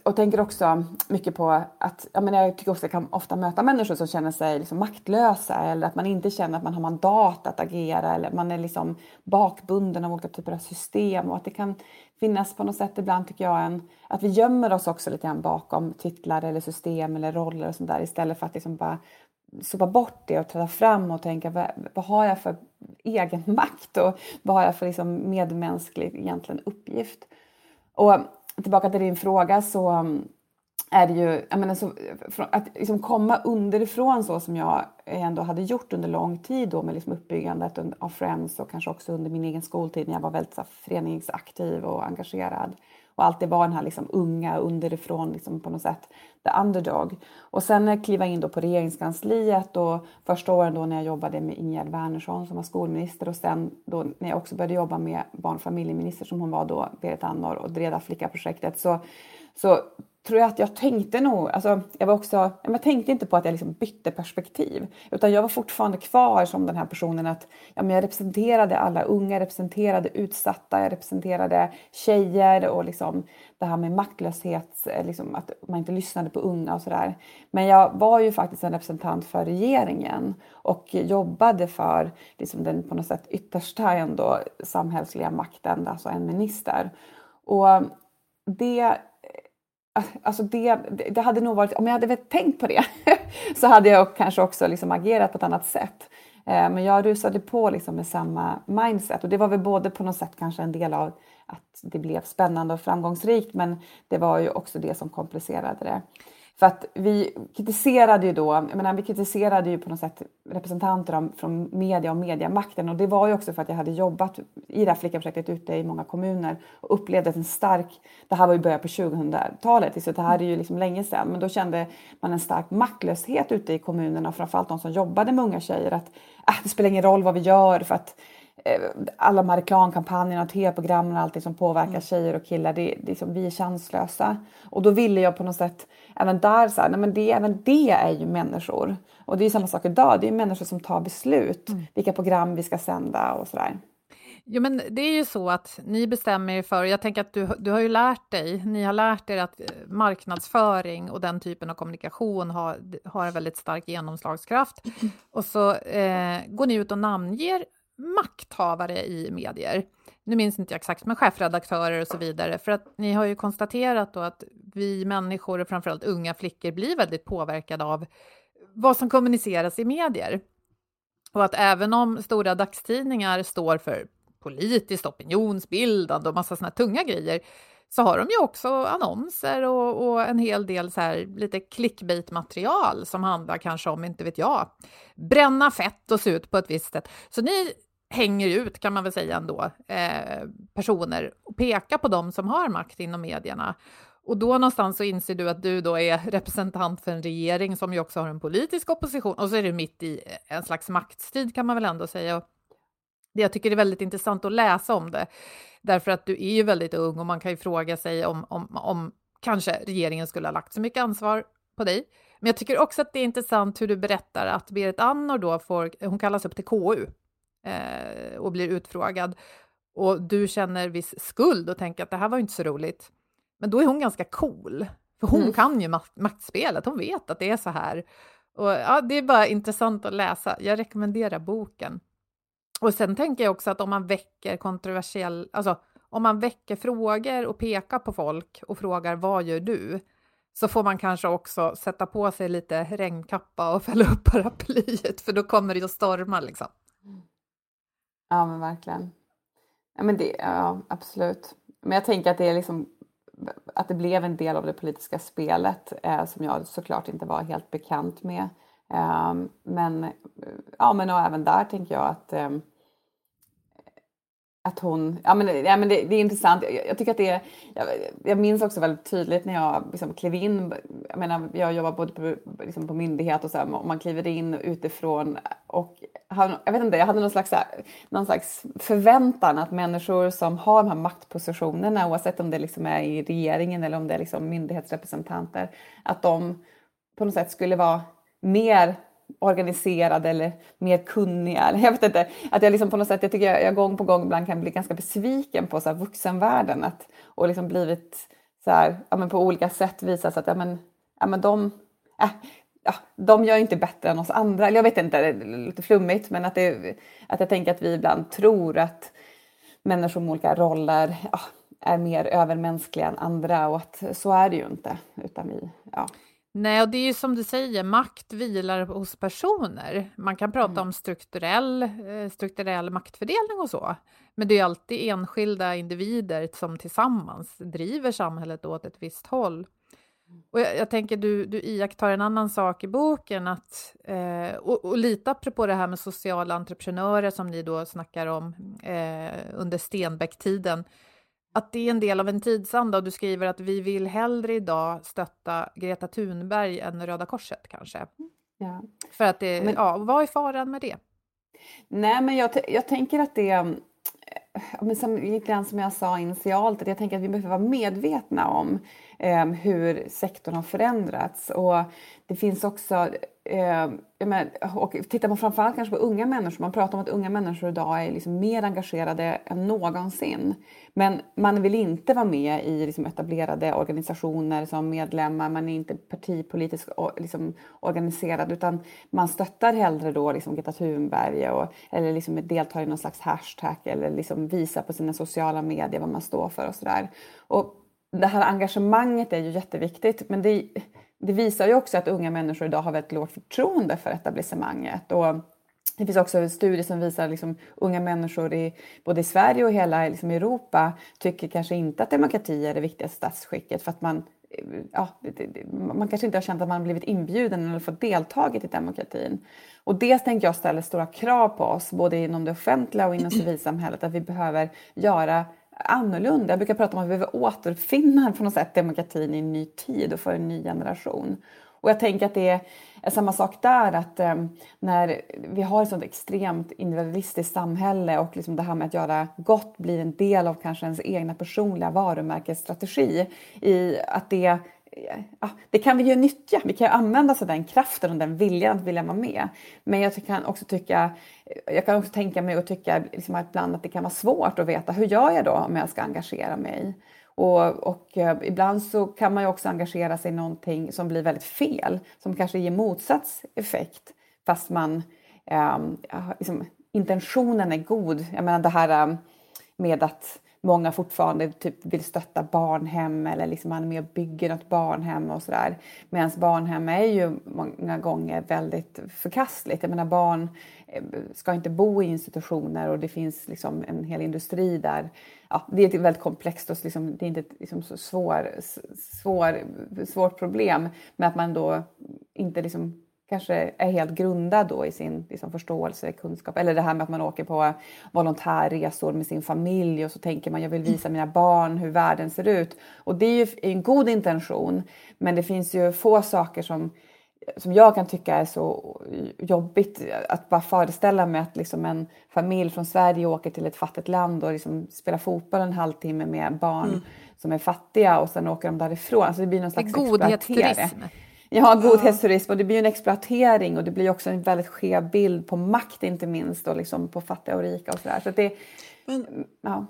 och tänker också mycket på att jag, menar, jag tycker också att jag kan ofta möta människor som känner sig liksom maktlösa eller att man inte känner att man har mandat att agera eller man är liksom bakbunden av olika typer av system och att det kan finnas på något sätt ibland tycker jag en, att vi gömmer oss också lite grann bakom titlar eller system eller roller och sånt där istället för att liksom bara sopa bort det och träda fram och tänka vad, vad har jag för egen makt och vad har jag för liksom medmänsklig egentligen uppgift. Och tillbaka till din fråga så mm, är det ju, jag menar, så, att liksom komma underifrån så som jag ändå hade gjort under lång tid då med liksom uppbyggandet av Friends och kanske också under min egen skoltid när jag var väldigt så, föreningsaktiv och engagerad och alltid var den här liksom unga underifrån liksom på något sätt the underdog. Och sen kliva in då på regeringskansliet och första åren då när jag jobbade med Ingegerd Wärnersson som var skolminister och sen då när jag också började jobba med barn och familjeminister som hon var då, Berit Andnor och Dreda flicka-projektet så, så tror jag att jag tänkte nog, alltså jag var också, jag tänkte inte på att jag liksom bytte perspektiv utan jag var fortfarande kvar som den här personen att ja, men jag representerade alla unga, jag representerade utsatta, jag representerade tjejer och liksom det här med maktlöshet, eh, liksom att man inte lyssnade på unga och sådär. Men jag var ju faktiskt en representant för regeringen och jobbade för liksom den på något sätt yttersta ändå samhällsliga makten, alltså en minister. Och det Alltså det, det hade nog varit, om jag hade tänkt på det så hade jag kanske också liksom agerat på ett annat sätt. Eh, men jag rusade på liksom med samma mindset och det var väl både på något sätt kanske en del av att det blev spännande och framgångsrikt men det var ju också det som komplicerade det. För att vi kritiserade ju då, jag menar, vi kritiserade ju på något sätt representanter från media och mediamakten. Och det var ju också för att jag hade jobbat i det här flickaprojektet ute i många kommuner och upplevde en stark, det här var ju början på 2000-talet, så det här är ju liksom länge sedan, men då kände man en stark maktlöshet ute i kommunerna och framförallt de som jobbade med unga tjejer att äh, det spelar ingen roll vad vi gör för att alla de här reklamkampanjerna och tv-programmen och allting som påverkar mm. tjejer och killar, det, det liksom, vi är chanslösa. Och då ville jag på något sätt, även där, så här, nej men det, även det är ju människor. Och det är samma sak idag, det är människor som tar beslut, mm. vilka program vi ska sända och sådär. Jo, men det är ju så att ni bestämmer er för, jag tänker att du, du har ju lärt dig, ni har lärt er att eh, marknadsföring och den typen av kommunikation har, har en väldigt stark genomslagskraft. Och så eh, går ni ut och namnger makthavare i medier. Nu minns inte jag exakt, men chefredaktörer och så vidare, för att ni har ju konstaterat då att vi människor, och framförallt unga flickor, blir väldigt påverkade av vad som kommuniceras i medier. Och att även om stora dagstidningar står för politiskt opinionsbildande och massa såna tunga grejer, så har de ju också annonser och, och en hel del så här lite clickbait-material som handlar kanske om, inte vet jag, bränna fett och se ut på ett visst sätt. Så ni hänger ut, kan man väl säga ändå, eh, personer och pekar på dem som har makt inom medierna. Och då någonstans så inser du att du då är representant för en regering som ju också har en politisk opposition och så är du mitt i eh, en slags maktstrid kan man väl ändå säga. Och det jag tycker är väldigt intressant att läsa om det, därför att du är ju väldigt ung och man kan ju fråga sig om, om, om kanske regeringen skulle ha lagt så mycket ansvar på dig. Men jag tycker också att det är intressant hur du berättar att Berit Andnor då får, hon kallas upp till KU eh, och blir utfrågad och du känner viss skuld och tänker att det här var inte så roligt. Men då är hon ganska cool, för hon mm. kan ju maktspelet, hon vet att det är så här. Och ja, det är bara intressant att läsa. Jag rekommenderar boken. Och sen tänker jag också att om man väcker kontroversiell, alltså om man väcker frågor och pekar på folk och frågar vad gör du? Så får man kanske också sätta på sig lite regnkappa och fälla upp paraplyet för då kommer det att storma liksom. Ja men verkligen. Ja men det, ja absolut. Men jag tänker att det är liksom att det blev en del av det politiska spelet eh, som jag såklart inte var helt bekant med. Eh, men, ja, men och även där tänker jag att eh, att hon, ja men, ja, men det, det är intressant. Jag, jag, tycker att det är, jag, jag, minns också väldigt tydligt när jag liksom klev in, jag menar jag jobbar både på, liksom på myndighet och så här, och man kliver in utifrån och jag vet inte, jag hade någon slags, någon slags förväntan att människor som har de här maktpositionerna, oavsett om det liksom är i regeringen eller om det är liksom myndighetsrepresentanter, att de på något sätt skulle vara mer organiserade eller mer kunniga. Jag vet inte, att jag liksom på något sätt, jag tycker jag, jag gång på gång ibland kan bli ganska besviken på så här vuxenvärlden att, och liksom blivit så här, ja, men på olika sätt visat att ja, men, ja, men de, äh, ja, de gör inte bättre än oss andra. Eller Jag vet inte, det är lite flummigt, men att, det, att jag tänker att vi ibland tror att människor med olika roller ja, är mer övermänskliga än andra och att så är det ju inte. Utan vi, ja. Nej, och det är ju som du säger, makt vilar hos personer. Man kan prata mm. om strukturell, eh, strukturell maktfördelning och så, men det är alltid enskilda individer som tillsammans driver samhället åt ett visst håll. Och jag, jag tänker, du, du iakttar en annan sak i boken, att, eh, och, och lite apropå det här med sociala entreprenörer som ni då snackar om eh, under Stenbeck-tiden, att det är en del av en tidsanda och du skriver att vi vill hellre idag stötta Greta Thunberg än Röda Korset kanske. Ja. För att det, men, ja, vad är faran med det? Nej, men jag, jag tänker att det men som, lite grann som jag sa initialt, att jag tänker att vi behöver vara medvetna om eh, hur sektorn har förändrats. Och det finns också, eh, men, och tittar man framförallt kanske på unga människor, man pratar om att unga människor idag är liksom mer engagerade än någonsin. Men man vill inte vara med i liksom etablerade organisationer som medlemmar, man är inte partipolitiskt liksom organiserad utan man stöttar hellre då liksom Greta Thunberg och, eller liksom deltar i någon slags hashtag eller liksom visar på sina sociala medier vad man står för och sådär. Och det här engagemanget är ju jätteviktigt men det, det visar ju också att unga människor idag har väldigt lågt förtroende för etablissemanget. Och det finns också studier som visar att liksom, unga människor i både i Sverige och hela liksom, Europa tycker kanske inte att demokrati är det viktigaste statsskicket för att man, eh, ja, man kanske inte har känt att man blivit inbjuden eller fått deltagit i demokratin. Och det tänker jag ställer stora krav på oss, både inom det offentliga och inom civilsamhället, att vi behöver göra annorlunda. Jag brukar prata om att vi behöver återfinna på något sätt demokratin i en ny tid och för en ny generation. Och jag tänker att det är samma sak där, att eh, när vi har ett sådant extremt individualistiskt samhälle och liksom det här med att göra gott blir en del av kanske ens egna personliga varumärkesstrategi, i att det ja, det kan vi ju nyttja. Vi kan ju använda oss av den kraften och den viljan att vilja vara med. Men jag kan också tycka, jag kan också tänka mig och tycka liksom ibland att det kan vara svårt att veta hur gör jag då om jag ska engagera mig? Och, och eh, ibland så kan man ju också engagera sig i någonting som blir väldigt fel, som kanske ger motsatt effekt fast man eh, liksom, intentionen är god. Jag menar det här ehm, med att många fortfarande typ vill stötta barnhem eller liksom man är med och bygger något barnhem och sådär. Medan barnhem är ju många gånger väldigt förkastligt. Jag menar barn eh, ska inte bo i institutioner och det finns liksom en hel industri där. Ja, det är ett väldigt komplext och liksom, det är inte ett liksom så svår, svår, svårt problem med att man då inte liksom kanske är helt grundad då i sin liksom, förståelse, kunskap. Eller det här med att man åker på volontärresor med sin familj och så tänker man jag vill visa mina barn hur världen ser ut. Och det är ju en god intention men det finns ju få saker som, som jag kan tycka är så jobbigt att bara föreställa mig att liksom en familj från Sverige åker till ett fattigt land och liksom spelar fotboll en halvtimme med barn mm. som är fattiga och sen åker de därifrån. Alltså det blir någon slags Godhetsturism. Ja, godhetsturism och det blir en exploatering och det blir också en väldigt skev bild på makt inte minst och liksom på fattiga och rika och sådär. Så det, Men, ja.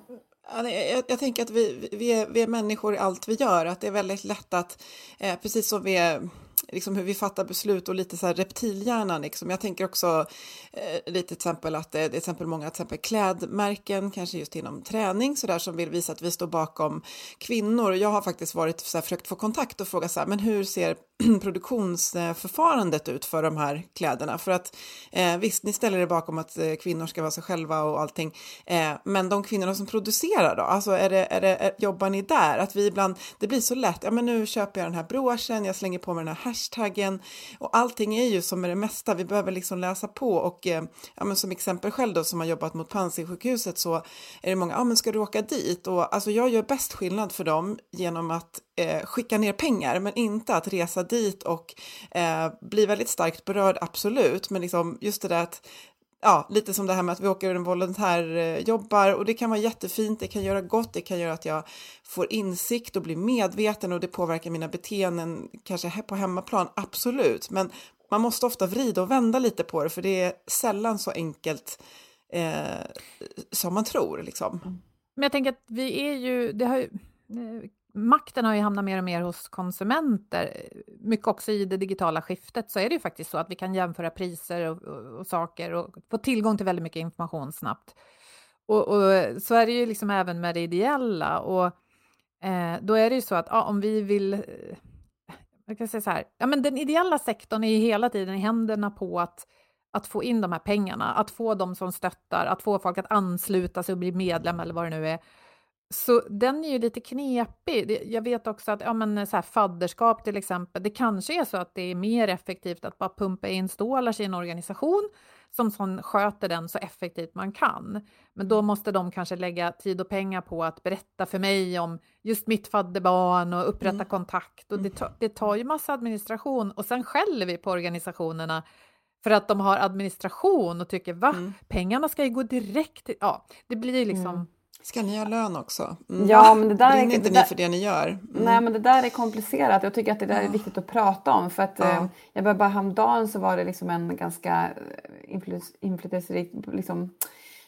Jag, jag, tänker att vi, vi, är, vi är människor i allt vi gör, att det är väldigt lätt att, eh, precis som vi är liksom hur vi fattar beslut och lite så här reptilhjärnan. Liksom. Jag tänker också eh, lite till exempel att det är till exempel många till exempel klädmärken, kanske just inom träning, så där, som vill visa att vi står bakom kvinnor. Jag har faktiskt varit så här, försökt få kontakt och fråga så här, men hur ser produktionsförfarandet ut för de här kläderna? För att eh, visst, ni ställer er bakom att eh, kvinnor ska vara sig själva och allting, eh, men de kvinnorna som producerar då, alltså är det, är det, är, jobbar ni där? Att vi ibland, det blir så lätt, ja men nu köper jag den här broschen, jag slänger på mig den här hashtaggen och allting är ju som med det mesta, vi behöver liksom läsa på och eh, ja, men som exempel själv då som har jobbat mot Panzisjukhuset så är det många, ja men ska du åka dit? Och alltså jag gör bäst skillnad för dem genom att eh, skicka ner pengar men inte att resa dit och eh, bli väldigt starkt berörd, absolut, men liksom just det där att ja, lite som det här med att vi åker en volontärjobbar eh, och det kan vara jättefint, det kan göra gott, det kan göra att jag får insikt och blir medveten och det påverkar mina beteenden, kanske på hemmaplan, absolut, men man måste ofta vrida och vända lite på det för det är sällan så enkelt eh, som man tror. Liksom. Men jag tänker att vi är ju, det har ju, eh, makten har ju hamnat mer och mer hos konsumenter. Mycket också i det digitala skiftet så är det ju faktiskt så att vi kan jämföra priser och, och, och saker och få tillgång till väldigt mycket information snabbt. Och, och, så är det ju liksom även med det ideella och eh, då är det ju så att ja, om vi vill eh, jag kan säga så här, ja, men den ideella sektorn är ju hela tiden i händerna på att, att få in de här pengarna, att få dem som stöttar, att få folk att ansluta sig och bli medlem eller vad det nu är. Så den är ju lite knepig. Jag vet också att ja, men så här, fadderskap till exempel, det kanske är så att det är mer effektivt att bara pumpa in stålar i en organisation som sån sköter den så effektivt man kan. Men då måste de kanske lägga tid och pengar på att berätta för mig om just mitt fadderbarn och upprätta mm. kontakt. Och det, tar, det tar ju massa administration och sen skäller vi på organisationerna för att de har administration och tycker va, mm. pengarna ska ju gå direkt till... Ja, det blir liksom... Mm Ska ni ha lön också? Mm. Ja, men det där Brinner inte det ni för det ni gör? Mm. Nej, men det där är komplicerat. Jag tycker att det där är viktigt att prata om. För att ja. eh, jag bara häromdagen så var det liksom en ganska eh, inflytelserik liksom,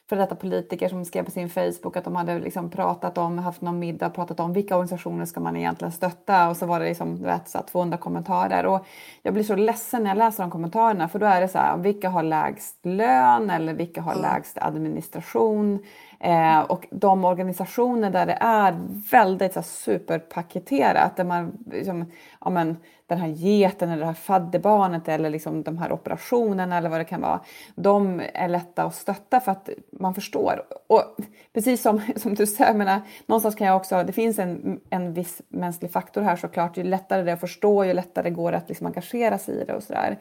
för detta politiker som skrev på sin Facebook att de hade liksom pratat om, haft någon middag, pratat om vilka organisationer ska man egentligen stötta och så var det liksom, du vet, så 200 kommentarer och jag blir så ledsen när jag läser de kommentarerna för då är det så här, vilka har lägst lön eller vilka har mm. lägst administration Eh, och de organisationer där det är väldigt så här, superpaketerat, där man, liksom, ja, men, den här geten eller det här fadderbarnet eller liksom de här operationerna eller vad det kan vara, de är lätta att stötta för att man förstår. Och precis som, som du säger, menar, någonstans kan jag också, det finns en, en viss mänsklig faktor här såklart, ju lättare det är att förstå, ju lättare går det att liksom engagera sig i det och sådär.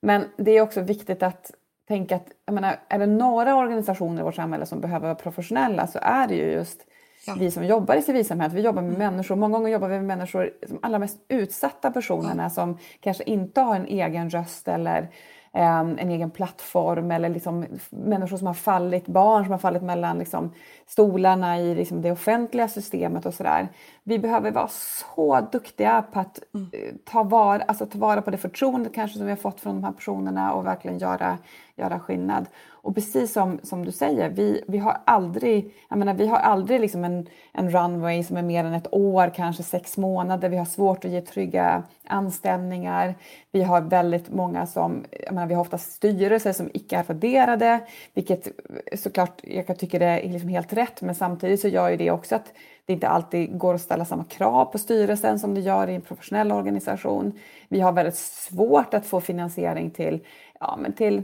Men det är också viktigt att tänka att, jag menar, är det några organisationer i vårt samhälle som behöver vara professionella så är det ju just ja. vi som jobbar i civilsamhället. Vi jobbar med mm. människor, många gånger jobbar vi med människor, de allra mest utsatta personerna mm. som kanske inte har en egen röst eller Ehm, en egen plattform eller liksom människor som har fallit, barn som har fallit mellan liksom stolarna i liksom det offentliga systemet och sådär. Vi behöver vara så duktiga på att mm. Eh, ta, vara, alltså ta vara på det förtroende kanske som vi har fått från de här personerna och verkligen göra, göra skillnad. Och precis som, som du säger, vi, vi har aldrig, jag menar, vi har aldrig liksom en, en runway som är mer än ett år, kanske sex månader. Vi har svårt att ge trygga anställningar. Vi har väldigt många som, jag menar, vi har ofta styrelser som icke är värderade, vilket såklart jag tycker det är liksom helt rätt, men samtidigt så gör ju det också att det inte alltid går att ställa samma krav på styrelsen som det gör i en professionell organisation. Vi har väldigt svårt att få finansiering till, ja, men till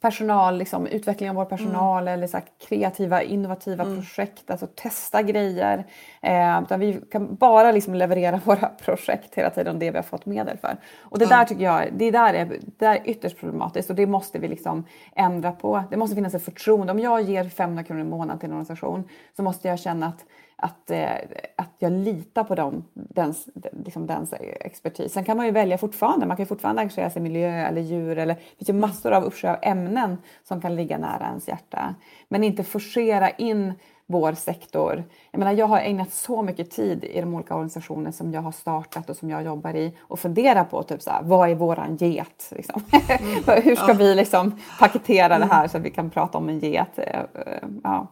personal, liksom, utveckling av vår personal mm. eller så kreativa, innovativa mm. projekt, alltså testa grejer. Eh, utan vi kan bara liksom leverera våra projekt hela tiden, det vi har fått medel för. Och det mm. där tycker jag det där är, det där är ytterst problematiskt och det måste vi liksom ändra på. Det måste finnas ett förtroende. Om jag ger 500 kronor i månaden till en organisation så måste jag känna att att, eh, att jag litar på dem, dens, liksom dens expertis. Sen kan man ju välja fortfarande, man kan ju fortfarande engagera sig i miljö eller djur eller det finns ju massor av uppsjö av ämnen som kan ligga nära ens hjärta. Men inte forcera in vår sektor. Jag menar, jag har ägnat så mycket tid i de olika organisationer som jag har startat och som jag jobbar i och fundera på typ så här, vad är våran get? Liksom? Mm. Hur ska ja. vi liksom paketera mm. det här så att vi kan prata om en get? Eh, eh, ja.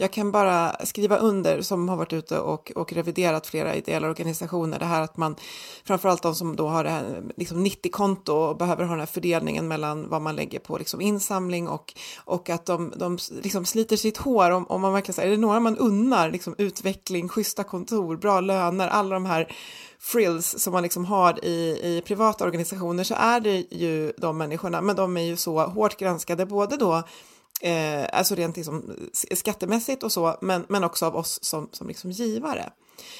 Jag kan bara skriva under som har varit ute och, och reviderat flera ideella organisationer. Det här att man, framförallt de som då har det här liksom 90-konto och behöver ha den här fördelningen mellan vad man lägger på liksom insamling och, och att de, de liksom sliter sitt hår. Om, om man verkligen säger, är det några man unnar, liksom utveckling, schyssta kontor, bra löner, alla de här frills som man liksom har i, i privata organisationer så är det ju de människorna, men de är ju så hårt granskade både då eh, alltså rent liksom skattemässigt och så, men, men också av oss som, som liksom givare.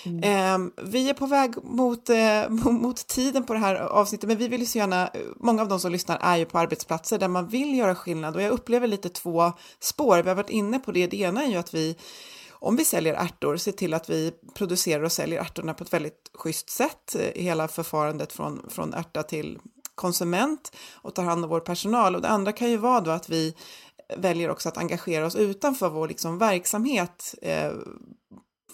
Mm. Eh, vi är på väg mot, eh, mot tiden på det här avsnittet, men vi vill ju så gärna, många av de som lyssnar är ju på arbetsplatser där man vill göra skillnad och jag upplever lite två spår. Vi har varit inne på det, det ena är ju att vi om vi säljer ärtor, se till att vi producerar och säljer ärtorna på ett väldigt schysst sätt, eh, hela förfarandet från, från ärta till konsument och tar hand om vår personal. Och det andra kan ju vara då att vi väljer också att engagera oss utanför vår liksom verksamhet eh,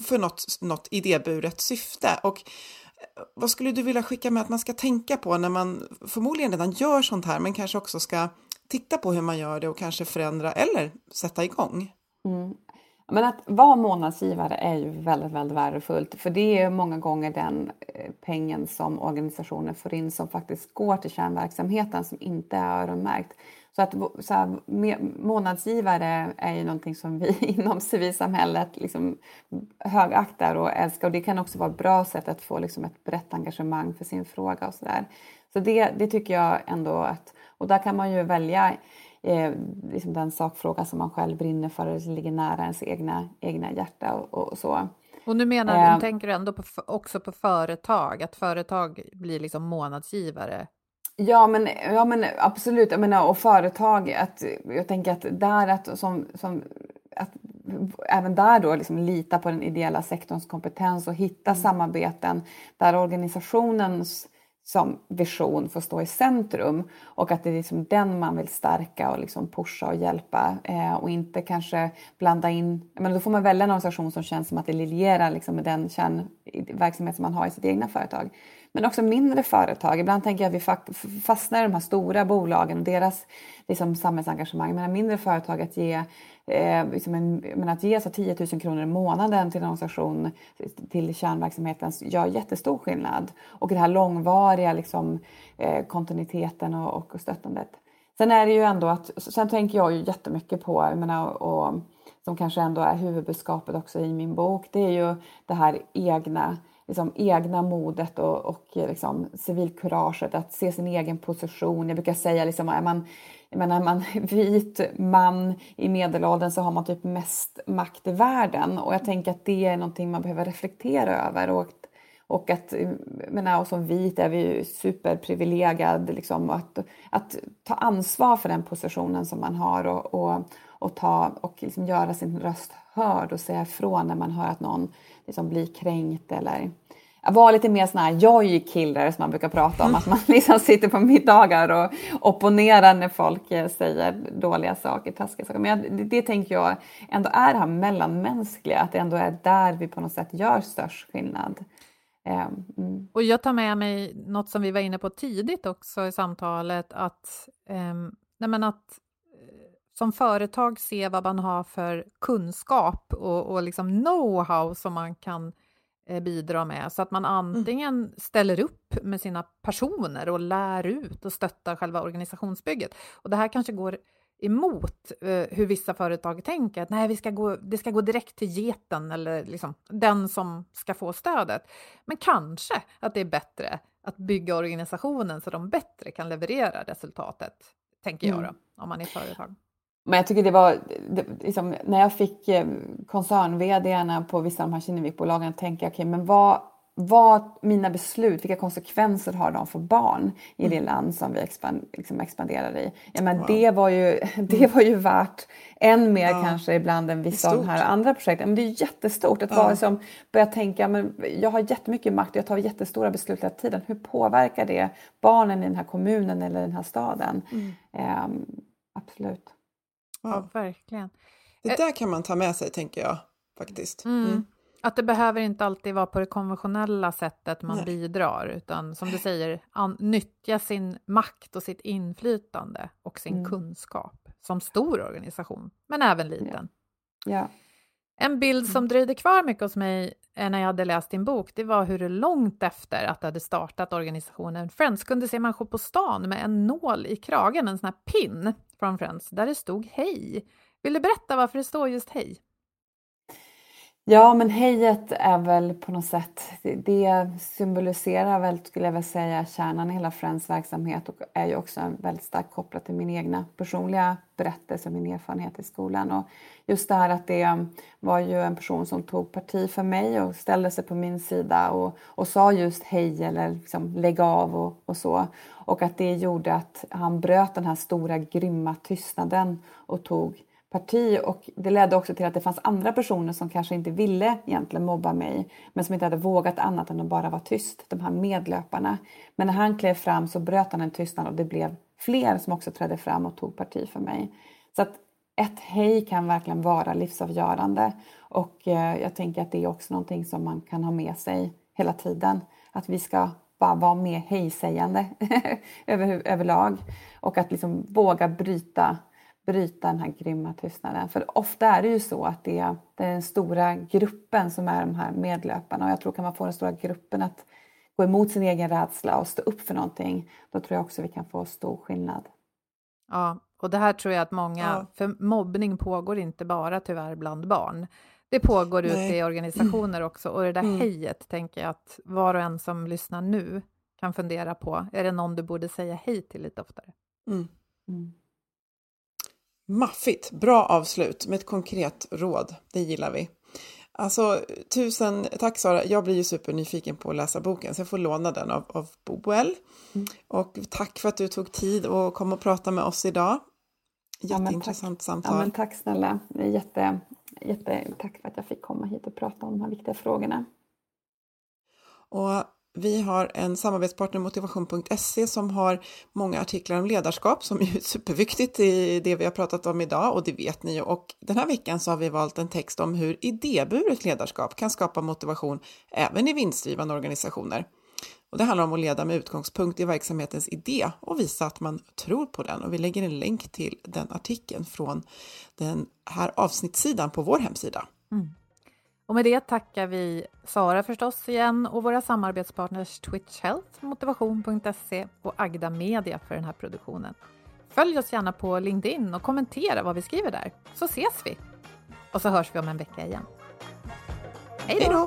för något, något idéburet syfte. Och eh, vad skulle du vilja skicka med att man ska tänka på när man förmodligen redan gör sånt här, men kanske också ska titta på hur man gör det och kanske förändra eller sätta igång? Mm. Men att vara månadsgivare är ju väldigt, väldigt värdefullt för det är många gånger den eh, pengen som organisationen får in som faktiskt går till kärnverksamheten som inte är öronmärkt. Så att så här, månadsgivare är ju någonting som vi inom civilsamhället liksom högaktar och älskar och det kan också vara ett bra sätt att få liksom ett brett engagemang för sin fråga och sådär. Så det, det tycker jag ändå att, och där kan man ju välja eh, liksom den sakfråga som man själv brinner för eller ligger nära ens egna, egna hjärta och, och så. Och nu menar du, eh, tänker du ändå på, också på företag, att företag blir liksom månadsgivare Ja men, ja, men absolut, jag menar, och företag, att, jag tänker att där att, som, som, att även där då liksom lita på den ideella sektorns kompetens och hitta mm. samarbeten där organisationens som vision får stå i centrum och att det är liksom den man vill stärka och liksom pusha och hjälpa eh, och inte kanske blanda in, men då får man välja en organisation som känns som att det liljerar liksom med den kärnverksamhet som man har i sitt egna företag. Men också mindre företag. Ibland tänker jag att vi fastnar i de här stora bolagen och deras liksom, samhällsengagemang. Men mindre företag att ge, eh, liksom en, men att ge så 10 000 kronor i månaden till en organisation, till kärnverksamheten, gör jättestor skillnad. Och den här långvariga liksom, eh, kontinuiteten och, och stöttandet. Sen är det ju ändå att, sen tänker jag ju jättemycket på, jag menar, och, som kanske ändå är huvudbudskapet också i min bok, det är ju det här egna liksom, egna modet och, och liksom, civilkuraget, att se sin egen position. Jag brukar säga liksom, är man, menar, är man vit man i medelåldern så har man typ mest makt i världen och jag tänker att det är någonting man behöver reflektera över och, och att menar, och som vit är vi ju superprivilegierade. liksom, att, att ta ansvar för den positionen som man har och, och, och, ta, och liksom göra sin röst hörd och säga ifrån när man hör att någon liksom blir kränkt eller vara lite mer sån här joy killer som man brukar prata om. Mm. Att man liksom sitter på middagar och opponerar när folk eh, säger dåliga saker, taskiga saker. Men det, det tänker jag ändå är det här mellanmänskliga, att det ändå är där vi på något sätt gör störst skillnad. Ehm, mm. Och jag tar med mig något som vi var inne på tidigt också i samtalet, att, um, nej att eh, som företag se vad man har för kunskap och, och liksom know-how som man kan eh, bidra med, så att man mm. antingen ställer upp med sina personer och lär ut och stöttar själva organisationsbygget. Och det här kanske går emot eh, hur vissa företag tänker, att nej, vi ska gå, det ska gå direkt till geten eller liksom, den som ska få stödet. Men kanske att det är bättre att bygga organisationen så de bättre kan leverera resultatet, tänker jag då, mm. om man är företag. Men jag tycker det var, det, liksom, när jag fick eh, koncern på vissa av de här Kinnevikbolagen, tänka okej, okay, men vad vad mina beslut, vilka konsekvenser har de för barn i det mm. land som vi expand, liksom expanderar i? Ja, men wow. det, var ju, det var ju värt än mer ja. kanske ibland än vissa av de här andra projekten. Men det är jättestort att ja. vara som börja tänka, men jag har jättemycket makt och jag tar jättestora beslut hela tiden. Hur påverkar det barnen i den här kommunen eller den här staden? Mm. Um, absolut. Ja, verkligen. Det där kan man ta med sig tänker jag faktiskt. Mm. mm. Att det behöver inte alltid vara på det konventionella sättet man Nej. bidrar, utan som du säger, an, nyttja sin makt och sitt inflytande och sin mm. kunskap som stor organisation, men även liten. Ja. ja. En bild som mm. dröjde kvar mycket hos mig när jag hade läst din bok, det var hur långt efter att du hade startat organisationen Friends kunde se människor på stan med en nål i kragen, en sån här pin från Friends, där det stod hej. Vill du berätta varför det står just hej? Ja, men hejet är väl på något sätt, det symboliserar väl, skulle jag vilja säga, kärnan i hela Friends verksamhet och är ju också väldigt starkt kopplat till min egna personliga berättelse och min erfarenhet i skolan. Och just det här att det um, var ju en person som tog parti för mig och ställde sig på min sida och, och sa just hej eller liksom lägg av och, och så. Och att det gjorde att han bröt den här stora grymma tystnaden och tog parti och det ledde också till att det fanns andra personer som kanske inte ville egentligen mobba mig men som inte hade vågat annat än att bara vara tyst, de här medlöparna. Men när han klev fram så bröt han en tystnad och det blev fler som också trädde fram och tog parti för mig. Så att ett hej kan verkligen vara livsavgörande och eh, jag tänker att det är också någonting som man kan ha med sig hela tiden. Att vi ska bara vara mer hejsägande över, överlag och att liksom våga bryta bryta den här grymma tystnaden. För ofta är det ju så att det är, den stora gruppen som är de här medlöparna och jag tror kan man få den stora gruppen att gå emot sin egen rädsla och stå upp för någonting, då tror jag också vi kan få stor skillnad. Ja, och det här tror jag att många, ja. för mobbning pågår inte bara tyvärr bland barn. Det pågår Nej. ute i organisationer också och det där mm. hejet tänker jag att var och en som lyssnar nu kan fundera på, är det någon du borde säga hej till lite oftare? Mm. Mm. Maffigt, bra avslut med ett konkret råd. Det gillar vi. Alltså, tusen tack Sara. Jag blir ju supernyfiken på att läsa boken så jag får låna den av, av Boel. Mm. Och tack för att du tog tid och kom och prata med oss idag. Jätteintressant ja, samtal. Ja, men tack snälla. Jätte, jätte, tack för att jag fick komma hit och prata om de här viktiga frågorna. Och vi har en samarbetspartner, motivation.se, som har många artiklar om ledarskap som är superviktigt i det vi har pratat om idag och det vet ni ju. Och den här veckan så har vi valt en text om hur idéburet ledarskap kan skapa motivation även i vinstdrivande organisationer. Och det handlar om att leda med utgångspunkt i verksamhetens idé och visa att man tror på den. Och vi lägger en länk till den artikeln från den här avsnittssidan på vår hemsida. Mm. Och med det tackar vi Sara förstås igen och våra samarbetspartners Twitch Health, Motivation.se och Agda Media för den här produktionen. Följ oss gärna på LinkedIn och kommentera vad vi skriver där, så ses vi! Och så hörs vi om en vecka igen. Hej då!